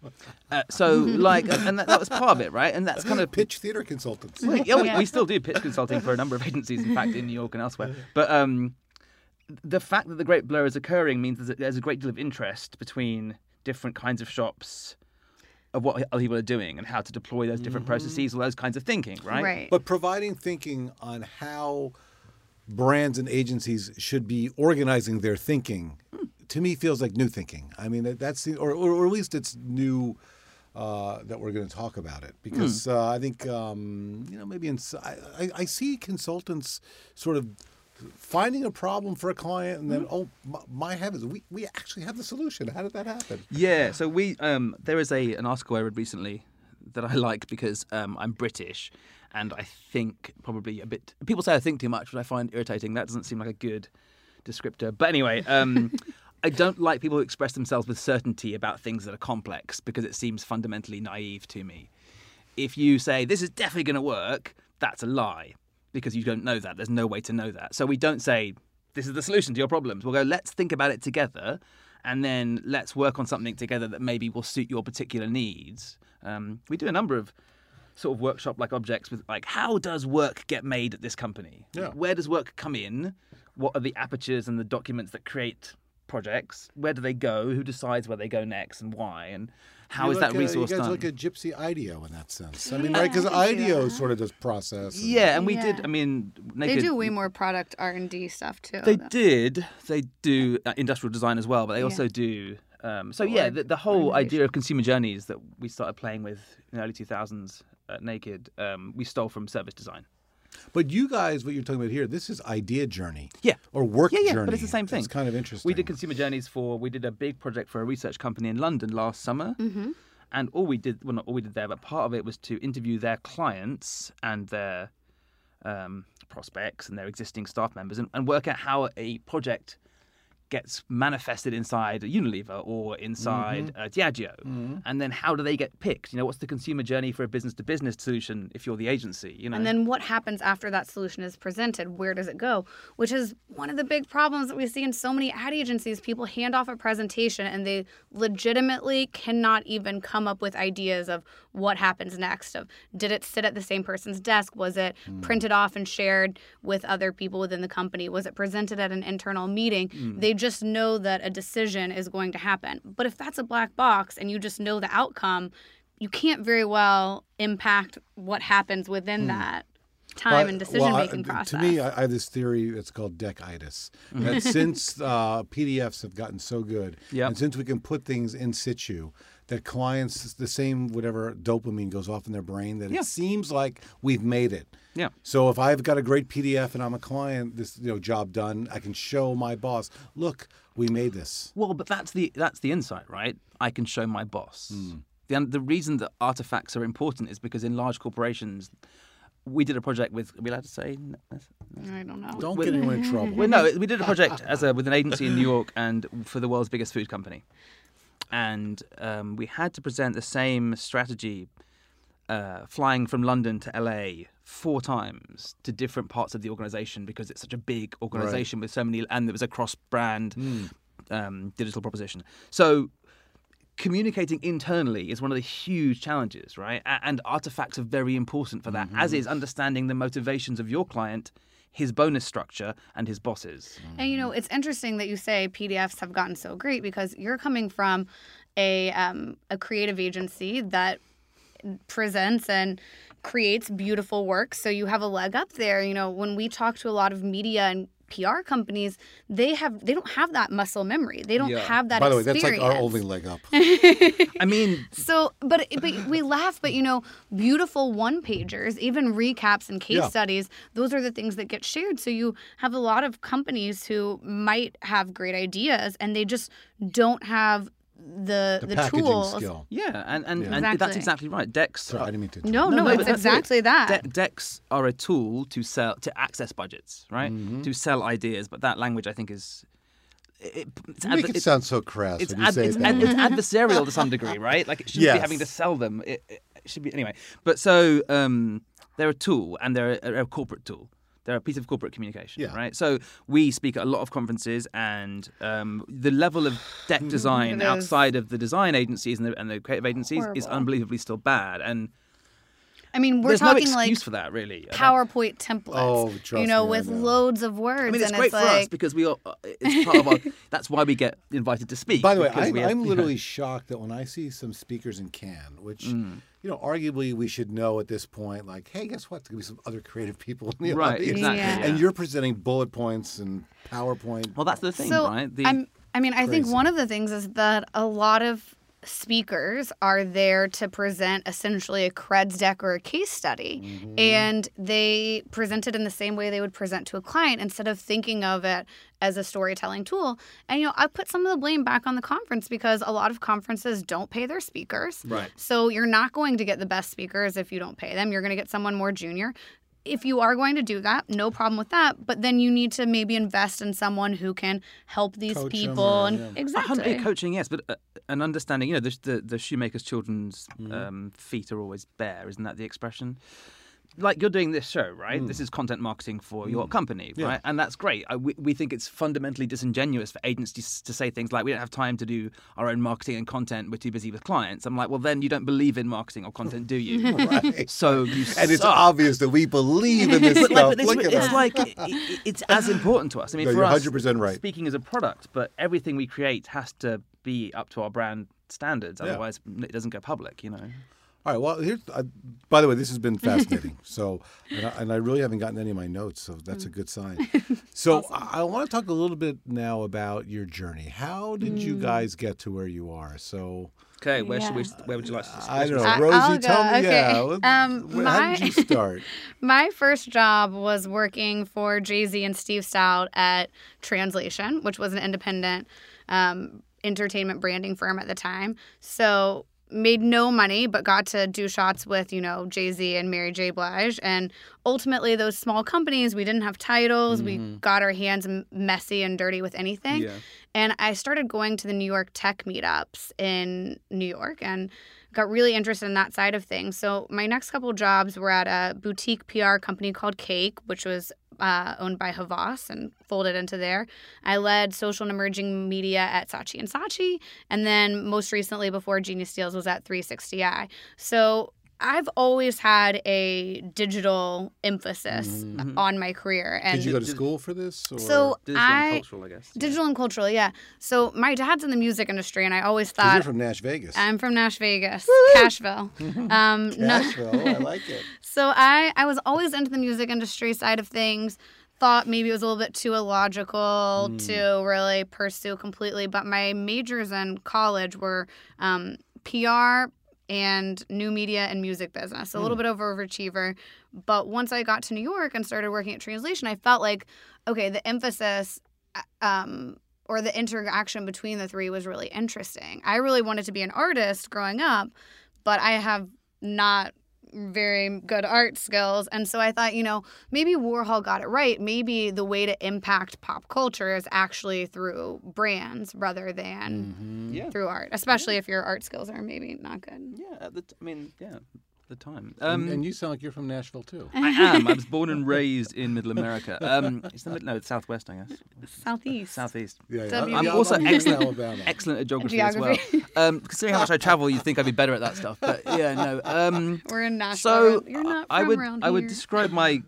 Uh, so, like, and that, that was part of it, right? And that's kind of pitch theater consultants. we, yeah, we, Yeah. we still do pitch consulting for a number of agencies, in fact, in New York and elsewhere. But um, the fact that the great blur is occurring means that there's a great deal of interest between different kinds of shops of what other people are doing and how to deploy those different processes, all those kinds of thinking, right? right But providing thinking on how brands and agencies should be organizing their thinking, to me feels like new thinking. I mean, that- that's the, or, or, or at least it's new uh, that we're going to talk about it because uh, I think um, you know maybe in, s- I, I- I see consultants sort of finding a problem for a client and then oh my, my heavens we, we actually have the solution how did that happen Yeah, so we um, there is a an article I read recently that I like because um, I'm British and I think probably a bit. People say I think too much, which I find irritating. That doesn't seem like a good descriptor. But anyway, um, I don't like people who express themselves with certainty about things that are complex because it seems fundamentally naive to me. If you say this is definitely going to work, that's a lie because you don't know that. There's no way to know that. So we don't say this is the solution to your problems. We'll go let's think about it together and then let's work on something together that maybe will suit your particular needs. Um, we do a number of sort of workshop like objects with like how does work get made at this company Yeah. where does work come in what are the apertures and the documents that create projects where do they go who decides where they go next and why and how You is that a- resource you guys done like a gypsy IDEO in that sense i mean Yeah, right because I can see IDEO that. sort of does process and- yeah and we did i mean they do way more product r&d stuff too They though. did. They do uh, industrial design as well, but they Yeah. also do. Um, so yeah, the, the whole idea of consumer journeys that we started playing with in the early 2000s at Naked, um, we stole from service design. But you guys, what you're talking about here, this is idea journey. Yeah. Or work Yeah, yeah, journey. but it's the same thing. It's kind of interesting. We did consumer journeys for. We did a big project for a research company in London last summer, Mm-hmm. and all we did, well, not all we did there, but part of it was to interview their clients and their um, prospects and their existing staff members and, and work out how a project gets manifested inside Unilever or inside mm-hmm. uh, Diageo, mm-hmm. and then how do they get picked? You know, what's the consumer journey for a business to business solution if you're the agency? You know, And then what happens after that solution is presented? Where does it go? Which is one of the big problems that we see in so many ad agencies. People hand off a presentation and they legitimately cannot even come up with ideas of what happens next. Of did it sit at the same person's desk? Was it mm. printed off and shared with other people within the company? Was it presented at an internal meeting? Mm. They just know that a decision is going to happen. But if that's a black box and you just know the outcome, you can't very well impact what happens within that time But- and decision making I- process. To me, I, I have this theory It's called deckitis. That since uh, PDFs have gotten so good, Yep. and since we can put things in situ, that clients, the same whatever dopamine goes off in their brain, that Yeah. it seems like we've made it. Yeah. So if I've got a great PDF and I'm a client, this you know job done, I can show my boss, look, we made this. Well, but that's the that's the insight, right? I can show my boss. The the reason that artifacts are important is because in large corporations, we did a project with. Are we allowed to say? I don't know. Don't With- get anyone in trouble. Well, no, we did a project as a with an agency in New York and for the world's biggest food company, and um, we had to present the same strategy, uh, flying from London to LA four times to different parts of the organization because it's such a big organization with so many, and there was a cross-brand um, digital proposition. So communicating internally is one of the huge challenges, right? A- And artifacts are very important for that, as is understanding the motivations of your client, his bonus structure, and his bosses. And you know, it's interesting that you say PDFs have gotten so great because you're coming from a um, a creative agency that presents and creates beautiful work. So you have a leg up there. You know, when we talk to a lot of media and PR companies, they have they don't have that muscle memory. They don't Yeah. have that By the way, that's like our only leg up. I mean, So, but but we laugh, but you know, beautiful one pagers, even recaps and case Yeah. studies, those are the things that get shared. So you have a lot of companies who might have great ideas and they just don't have the The, the, tools. skill. yeah, and, and, Yeah. and that's Exactly. exactly right. Decks. Sorry, I didn't mean to. No, no, No, no, it's but that's it. exactly that. De- decks are a tool to sell to access budgets, right? Mm-hmm. To sell ideas, but that language I think is it, it's, You make adver- it it's, sound so crass it's, when you ad- say it's, that ad- it's adversarial to some degree, right? Like it shouldn't Yes. be having to sell them. It, it should be anyway. But so um, they're a tool, and they're a, a corporate tool. They're a piece of corporate communication, Yeah. right? So we speak at a lot of conferences, and um, the level of deck design outside of the design agencies and the, and the creative agencies is unbelievably still bad. And I mean, we're there's no talking excuse like for that, really. PowerPoint templates. Oh, trust you know, me, with know. loads of words. I mean, it's and great it's for like, us because we all, uh, it's part of our. That's why we get invited to speak. By the way, I'm, have- I'm you know, literally shocked that when I see some speakers in Cannes, which Mm. you know, arguably we should know at this point, like, hey, guess what? There's gonna be some other creative people in the Right, audience, exactly, Yeah. and you're presenting bullet points and PowerPoint. Well, that's the thing, so right? The, I'm, I mean, I think one of the things is that a lot of speakers are there to present essentially a creds deck or a case study. Mm-hmm. and they present it in the same way they would present to a client instead of thinking of it as a storytelling tool. And you know i put some of the blame back on the conference because a lot of conferences don't pay their speakers. Right. so you're not going to get the best speakers if you don't pay them. You're going to get someone more junior if you are going to do that, no problem with that. But then you need to maybe invest in someone who can help these Coach 'em people. or- and yeah. Exactly. coaching, yes, but uh, an understanding. You know, the the, the shoemaker's children's Mm-hmm. um, feet are always bare. Isn't that the expression? Like you're doing this show, right? Mm. This is content marketing for your company, Yeah. right? And that's great. I, we, we think it's fundamentally disingenuous for agencies to say things like, "We don't have time to do our own marketing and content. We're too busy with clients." I'm like, "Well, then you don't believe in marketing or content, do you?" Right. So you and it's obvious that we believe in this But, stuff. like, but it's, Look it's us. like it, it- it's as important to us. I mean, No, for you're us, 100% right. speaking as a product, but everything we create has to be up to our brand standards. Yeah. Otherwise, it doesn't go public. You know. All right. Well, here's. Uh, by the way, this has been fascinating. so, and I, and I really haven't gotten any of my notes, so that's a good sign. So, I, I want to talk a little bit now about your journey. How did you guys get to where you are? So, Okay, where should we? Where would you like to? Start? I don't know, I- Rosie. I'll tell go. me. Okay. Yeah. let's- Um, wh- how my- did you start? My first job was working for Jay Z and Steve Stoute at Translation, which was an independent um, entertainment branding firm at the time. So made no money, but got to do shots with, you know, Jay Z and Mary J. Blige. And ultimately, those small companies, we didn't have titles. We mm-hmm. got our hands messy and dirty with anything. Yeah. And I started going to the New York tech meetups in New York and got really interested in that side of things. So my next couple jobs were at a boutique PR company called Cake, which was uh, owned by Havas and folded into there. I led social and emerging media at Saatchi and Saatchi, and then most recently, before Genius Steals, was at 360i. So I've always had a digital emphasis on my career. And Did you go to school for this? Or? so Digital I and cultural, I guess. digital and cultural, yeah. So my dad's in the music industry, and I always 'Cause thought you're from Nash Vegas. I'm from Nash Vegas, Cashville. Um, no- Nashville. I like it. so I, I was always into the music industry side of things. Thought maybe it was a little bit too illogical to really pursue completely. But my majors in college were um, PR and new media and music business. A little bit of overachiever. But once I got to New York and started working at Translation, I felt like, okay, the emphasis uh, um, or the interaction between the three was really interesting. I really wanted to be an artist growing up, but I have not very good art skills. And so I thought, you know, maybe Warhol got it right. Maybe the way to impact pop culture is actually through brands rather than mm-hmm. Yeah. through art, especially if your art skills are maybe not good. Yeah, at the t- I mean, yeah, the time. And, Um, and you sound like you're from Nashville too. I am. I was born and raised in Middle America. Um, it's the mid- no, it's southwest, I guess. Southeast. Southeast. Yeah, yeah. W- I'm Yeah, also I'm from excellent, Alabama. excellent at geography, Geography. as well. Um, considering how much I travel, you'd think I'd be better at that stuff. But yeah, no. Um, We're in Nashville. so You're not I would around I would describe my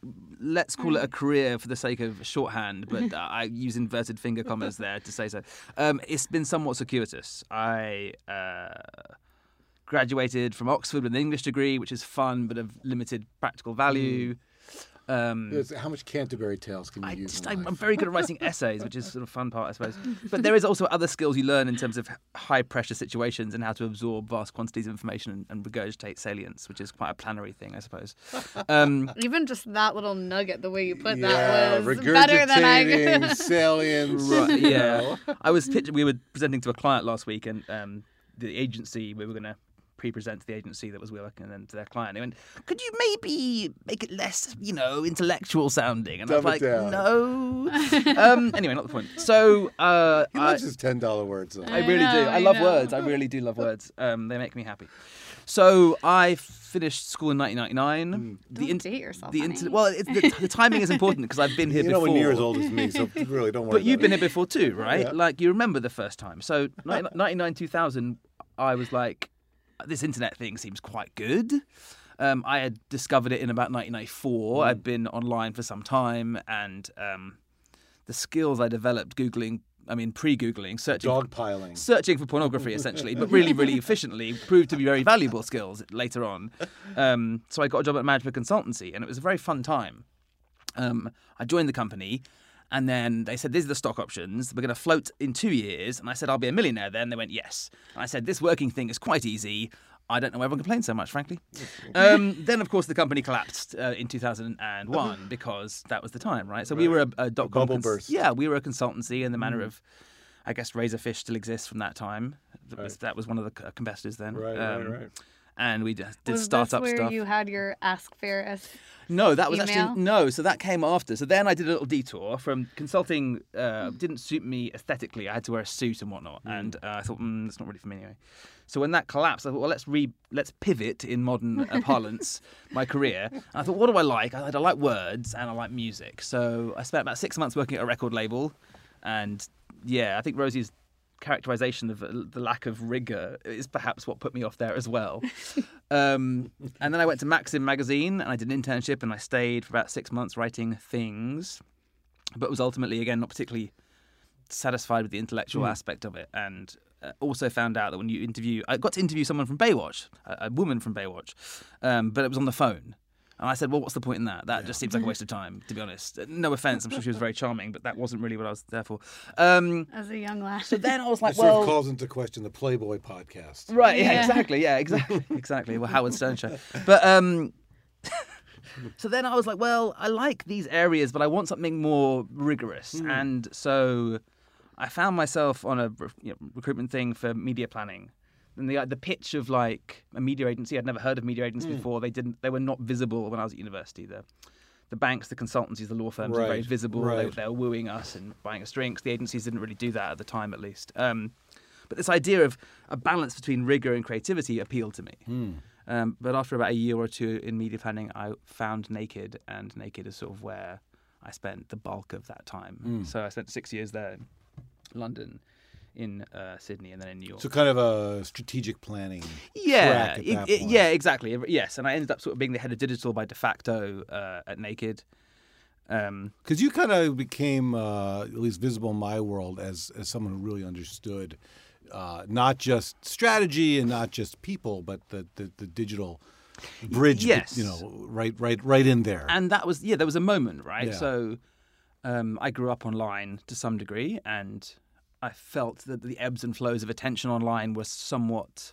let's call it a career for the sake of shorthand, but uh, I use inverted finger commas there to say so. Um, it's been somewhat circuitous. I uh, graduated from Oxford with an English degree, which is fun but of limited practical value. Um, How much Canterbury Tales can you I use? just, in I'm, life? I'm very good at writing essays, which is sort of fun part, I suppose. But there is also other skills you learn in terms of high pressure situations and how to absorb vast quantities of information and, and regurgitate salience, which is quite a planary thing, I suppose. Um, Even just that little nugget, the way you put yeah, that was better than I regurgitating, could. salience. right, yeah. I was pitch- we were presenting to a client last week, and um, the agency we were going to pre-present to the agency that was working and then to their client. They went, "Could you maybe make it less, you know, intellectual sounding?" And I was like, down. "No." um, anyway, not the point. So uh, He I, loves his ten dollar words. Though. I really do. know, I I love know. words. I really do love words. Um, they make me happy. So I finished school in 1999. Don't int- date yourself, The honey. inter- well, it's, the, the timing is important because I've been here you before. know when you're as old as me, so really don't worry. But you've about been it. here before too, right? Yeah. Like you remember the first time. So 99, 2000, I was like, this internet thing seems quite good. Um, I had discovered it in about 1994. Mm. I'd been online for some time, and um, the skills I developed googling. I mean, pre-googling, searching dogpiling. searching for pornography essentially, but really, really efficiently proved to be very valuable skills later on. Um, so I got a job at a Management Consultancy, and it was a very fun time. Um, I joined the company, and then they said, "These are the stock options. We're going to float in two years." And I said, "I'll be a millionaire then." They went, "Yes." And I said, "This working thing is quite easy." I don't know why everyone complains so much, frankly. Um, then, of course, the company collapsed uh, in 2001 because that was the time, right? So we were a, a dot com bubble burst. Yeah, we were a consultancy in the manner of, I guess, Razorfish still exists from that time. That was, that was one of the competitors then. Right, Um, right, right. And we just did was startup this where stuff. you had your Ask Faris? No, that was email? actually no. So that came after. So then I did a little detour from consulting. Uh, Hmm. didn't suit me aesthetically. I had to wear a suit and whatnot, Hmm. and uh, I thought mm, it's not really for me anyway. So when that collapsed, I thought, well, let's re let's pivot in modern uh, parlance my career. And I thought, what do I like? I, I like words and I like music. So I spent about six months working at a record label, and yeah, I think Rosie's characterization of uh, the lack of rigor is perhaps what put me off there as well. um, and then I went to Maxim magazine and I did an internship and I stayed for about six months writing things, but was ultimately again not particularly satisfied with the intellectual aspect of it and. Uh, also found out that when you interview, I got to interview someone from Baywatch, a, a woman from Baywatch, um, but it was on the phone. And I said, well, what's the point in that? That just seems like a waste of time, to be honest. No offense, I'm sure she was very charming, but that wasn't really what I was there for. Um, As a young lad. so then I was It like, sort well, of calls into question the Playboy podcast. Right, yeah, Yeah. exactly, yeah, exactly, exactly. Well, Howard Stern show. But um, so then I was like, well, I like these areas, but I want something more rigorous, and so I found myself on a you know, recruitment thing for media planning, and the the pitch of like a media agency. I'd never heard of media agents before. They didn't. They were not visible when I was at university. The the banks, the consultancies, the law firms were very visible. They, right. they were wooing us and buying us drinks. The agencies didn't really do that at the time, at least. Um, but this idea of a balance between rigor and creativity appealed to me. Um, but after about a year or two in media planning, I found Naked, and Naked is sort of where I spent the bulk of that time. So I spent six years there in London, in uh, Sydney, and then in New York. So kind of a strategic planning. yeah, it- it- yeah, exactly. Yes, and I ended up sort of being the head of digital by de facto uh, at Naked. Um, Because you kind of became, uh, at least visible in my world, as as someone who really understood uh, not just strategy and not just people, but the the, the digital bridge. yes. you know, right, right, right in there. and that was yeah there was a moment right Yeah. so um, i grew up online to some degree and i felt that the ebbs and flows of attention online were somewhat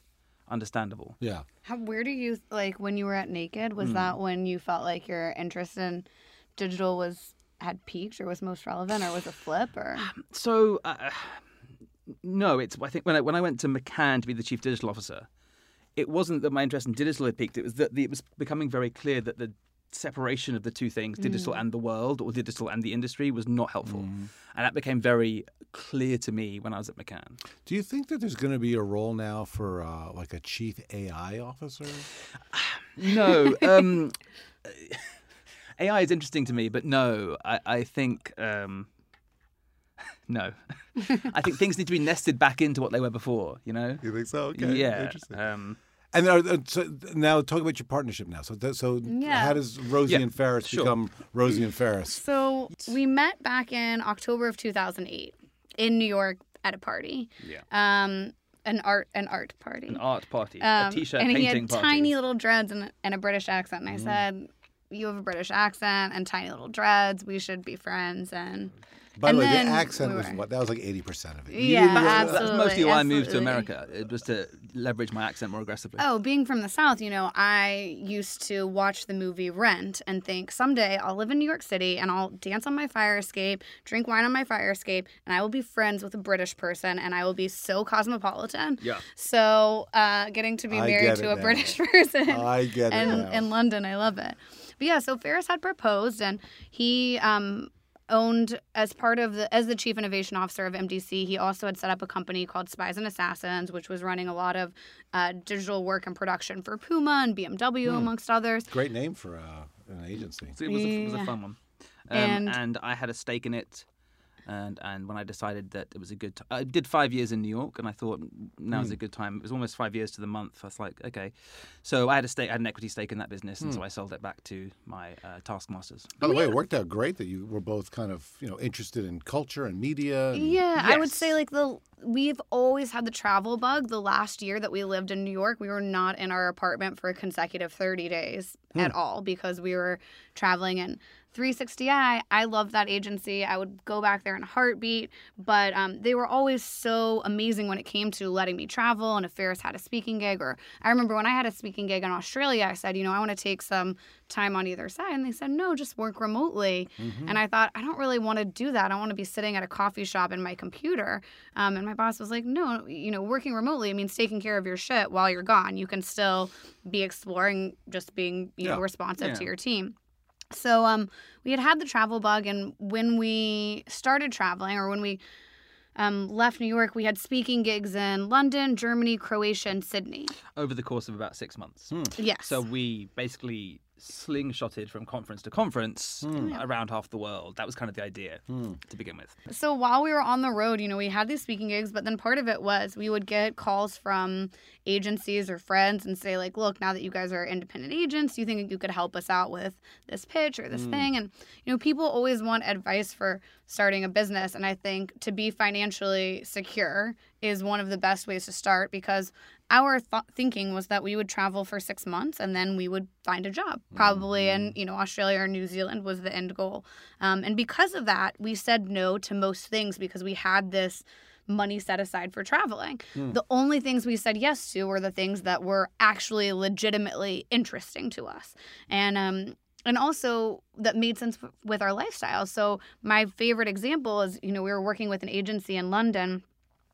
understandable yeah. How where do you like when you were at Naked? Was that when you felt like your interest in digital was had peaked or was most relevant, or was a flip? Or so uh, no it's i think when I, when I went to McCann to be the chief digital officer it wasn't that my interest in digital had peaked it was that the, it was becoming very clear that the separation of the two things digital and the world or digital and the industry was not helpful and that became very clear to me when i was at McCann Do you think that there's going to be a role now for uh, like a chief AI officer? No. Um, AI is interesting to me, but no, I, I think um, no. I think things need to be nested back into what they were before. You know. You think so? yeah. Um, And uh, so now talk about your partnership now. So, th- so Yeah. how does Rosie Yeah, and Faris sure. become Rosie and Faris? so we met back in October of 2008 in New York at a party. Yeah. Um, an art an art party. an art party, Um, a t-shirt and he had party. tiny little dreads and, and a British accent. And I said, "You have a British accent and tiny little dreads. We should be friends." And By and the way, the accent we was what? That was like eighty percent of it. You Yeah, didn't really- That's absolutely, mostly why I moved to. America. It was to leverage my accent more aggressively. Oh, being from the South, you know, I used to watch the movie Rent and think someday I'll live in New York City and I'll dance on my fire escape, drink wine on my fire escape, and I will be friends with a British person and I will be so cosmopolitan. Yeah. So, uh, getting to be I married to a now. British person. I get it and now. in London, I love it. But yeah, so Faris had proposed, and he um, owned as part of the as the chief innovation officer of MDC. He also had set up a company called Spies and Assassins, which was running a lot of uh, digital work and production for Puma and BMW, Hmm. amongst others. Great name for uh, an agency. So it was, a, it was a fun one. Um, And- and, I had a stake in it. And and when I decided that it was a good, t- I did five years in New York, and I thought now now's a hmm. good time. It was almost five years to the month. I was like, okay, so I had a stake, I had an equity stake in that business, and hmm. so I sold it back to my uh, taskmasters. By the way, it worked out great that you were both kind of you know interested in culture and media. And, Yeah, I would say like the we've always had the travel bug. The last year that we lived in New York, we were not in our apartment for a consecutive 30 days hmm. at all because we were traveling and 360i i loved that agency. I would go back there in a heartbeat but um, they were always so amazing when it came to letting me travel and if Faris had a speaking gig or i remember when i had a speaking gig in australia i said you know i want to take some time on either side and they said no just work remotely. And i thought i don't really want to do that. I want to be sitting at a coffee shop in my computer. Um, and my boss was like no you know working remotely means taking care of your shit while you're gone. You can still be exploring just being you know responsive Yeah. to your team so um, we had had the travel bug, and when we started traveling, or when we um, left New York, we had speaking gigs in London, Germany, Croatia, and Sydney. Over the course of about six months. Yes. So we basically slingshotted from conference to conference hmm. around half the world. That was kind of the idea hmm. to begin with. So while we were on the road, you know, we had these speaking gigs, but then part of it was we would get calls from agencies or friends and say, like, look, now that you guys are independent agents, do you think you could help us out with this pitch or this hmm. thing? And, you know, people always want advice for starting a business. And I think to be financially secure is one of the best ways to start because our th- thinking was that we would travel for six months and then we would find a job. Probably in you know australia or new zealand was the end goal. Um, and because of that we said no to most things because we had this money set aside for traveling. The only things we said yes to were the things that were actually legitimately interesting to us. And um, and also that made sense with our lifestyle. So my favorite example is you know we were working with an agency in london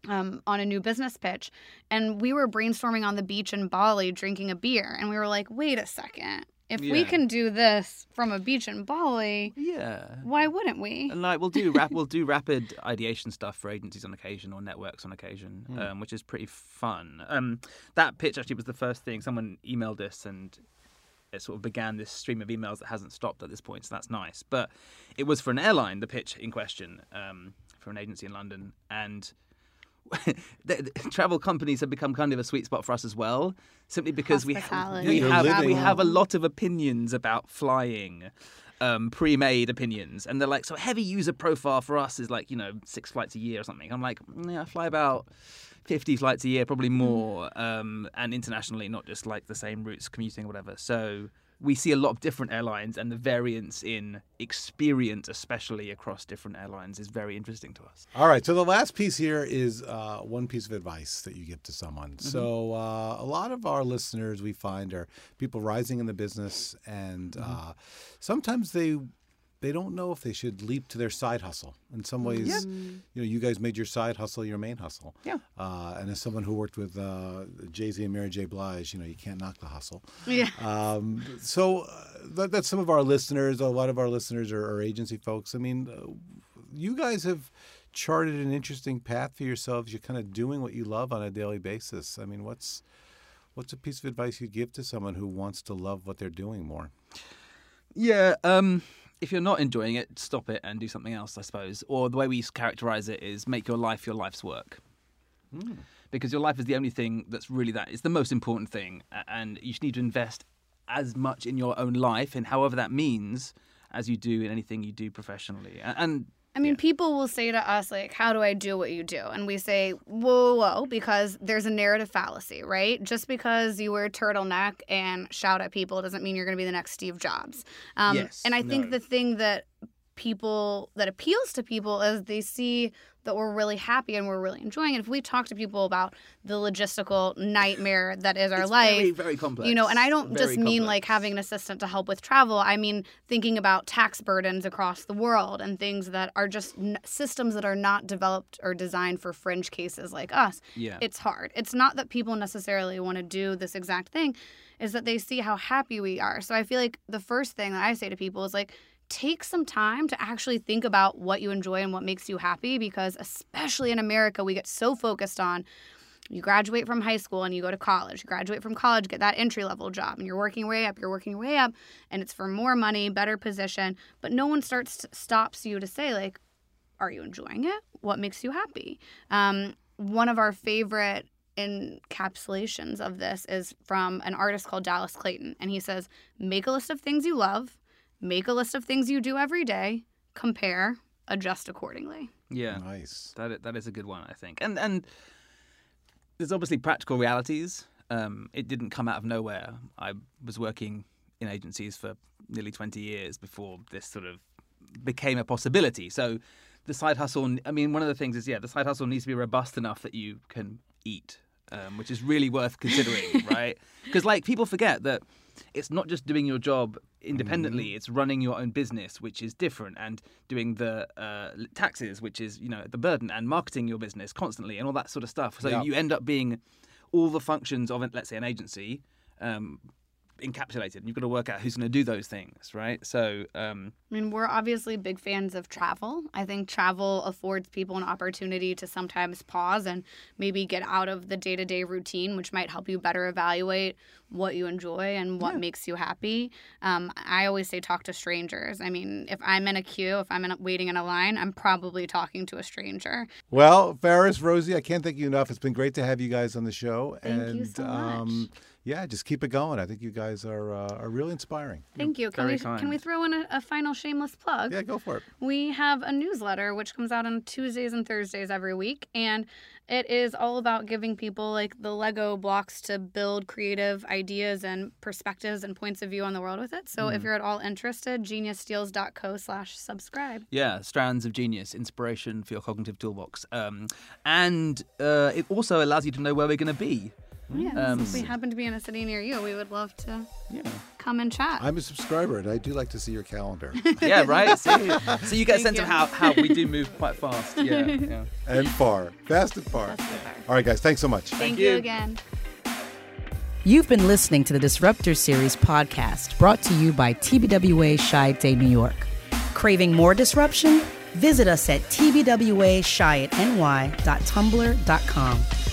um, on a new business pitch, and we were brainstorming on the beach in Bali, drinking a beer, and we were like, "Wait a second! If we can do this from a beach in Bali, Yeah. why wouldn't we?" And like we'll do rap, we'll do rapid ideation stuff for agencies on occasion or networks on occasion, um, which is pretty fun. Um, that pitch actually was the first thing someone emailed us, and it sort of began this stream of emails that hasn't stopped at this point. So that's nice. But it was for an airline, the pitch in question, um, for an agency in London, and. the, the travel companies have become kind of a sweet spot for us as well, simply because we ha- we you're have we have a lot of opinions about flying, um, pre-made opinions, and they're like, so heavy user profile for us is like you know six flights a year or something. I'm like, "Mm, yeah, I fly about. 50 flights a year, probably more, um, and internationally, not just like the same routes commuting or whatever. So we see a lot of different airlines, and the variance in experience, especially across different airlines, is very interesting to us. All right. So the last piece here is uh, one piece of advice that you give to someone. Mm-hmm. So uh, a lot of our listeners we find are people rising in the business, and Mm-hmm. uh, sometimes they they don't know if they should leap to their side hustle. In some ways, you know, you guys made your side hustle your main hustle. Yeah. Uh, and as someone who worked with uh, Jay Z and Mary J. Blige, you know, you can't knock the hustle. Yeah. Um, so uh, that, that's some of our listeners. A lot of our listeners are, are agency folks. I mean, uh, you guys have charted an interesting path for yourselves. You're kind of doing what you love on a daily basis. I mean, what's what's a piece of advice you'd give to someone who wants to love what they're doing more? Yeah. Um, if you're not enjoying it, stop it and do something else, I suppose. Or the way we characterize it is make your life your life's work. Hmm. Because your life is the only thing that's really that. It's the most important thing. And you need to invest as much in your own life, and however that means, as you do in anything you do professionally. And I mean, people will say to us, like, how do I do what you do? And we say, whoa, whoa, whoa, because there's a narrative fallacy, right? Just because you wear a turtleneck and shout at people doesn't mean you're going to be the next Steve Jobs. Um, Yes, and I think no. the thing that people, that appeals to people is they see that we're really happy and we're really enjoying it. If we talk to people about the logistical nightmare that is our it's life, very, very complex. you know, and I don't Very just mean like having an assistant to help with travel. I mean thinking about tax burdens across the world and things that are just n- systems that are not developed or designed for fringe cases like us. Yeah. It's hard. It's not that people necessarily want to do this exact thing, is that they see how happy we are. So I feel like the first thing that I say to people is like, take some time to actually think about what you enjoy and what makes you happy because especially in America we get so focused on you graduate from high school and you go to college. You graduate from college, get that entry level job, and you're working your way up. You're working your way up, and it's for more money, better position. But no one starts stops you to say like, "Are you enjoying it? What makes you happy?" Um, one of our favorite encapsulations of this is from an artist called Dallas Clayton, and he says, "Make a list of things you love, make a list of things you do every day, compare, adjust accordingly." yeah. Nice. That that is a good one, I think. And and there's obviously practical realities. Um, it didn't come out of nowhere. I was working in agencies for nearly 20 years before this sort of became a possibility. So the side hustle. I mean, one of the things is yeah, the side hustle needs to be robust enough that you can eat, um, which is really worth considering, right? Because like people forget that it's not just doing your job independently; it's running your own business, which is different, and doing the uh, taxes, which is you know the burden, and marketing your business constantly, and all that sort of stuff. So Yeah. you end up being all the functions of, let's say, an agency. Um, encapsulated and you've got to work out who's going to do those things right so um I mean, we're obviously big fans of travel. I think travel affords people an opportunity to sometimes pause and maybe get out of the day to day routine, which might help you better evaluate what you enjoy and what makes you happy. Um, I always say talk to strangers. I mean, if I'm in a queue, if I'm in a, waiting in a line, I'm probably talking to a stranger. Well, Faris, Rosie, I can't thank you enough. It's been great to have you guys on the show. Thank and you so um, much. Yeah, just keep it going. I think you guys are uh, are really inspiring. Thank you. Can very we can we throw in a, a final shameless plug? Yeah, go for it. We have a newsletter which comes out on Tuesdays and Thursdays every week, and it is all about giving people like the Lego blocks to build creative ideas and perspectives and points of view on the world with it. So if you're at all interested, geniussteals.co slash subscribe. Yeah, strands of genius, inspiration for your cognitive toolbox. Um, and uh, it also allows you to know where we're going to be Yeah, Um, if we happen to be in a city near you, we would love to Yeah. come and chat. I'm a subscriber, and I do like to see your calendar. Yeah, right. See? So you get a sense you. of how, how we do move quite fast. Yeah. yeah. and far, fast and far. Fast and far. All right, guys, thanks so much. Thank, you. you again. You've been listening to the Disruptor Series podcast brought to you by TBWA Shy Day New York. Craving more disruption? Visit us at tbwashyatny.tumblr.com.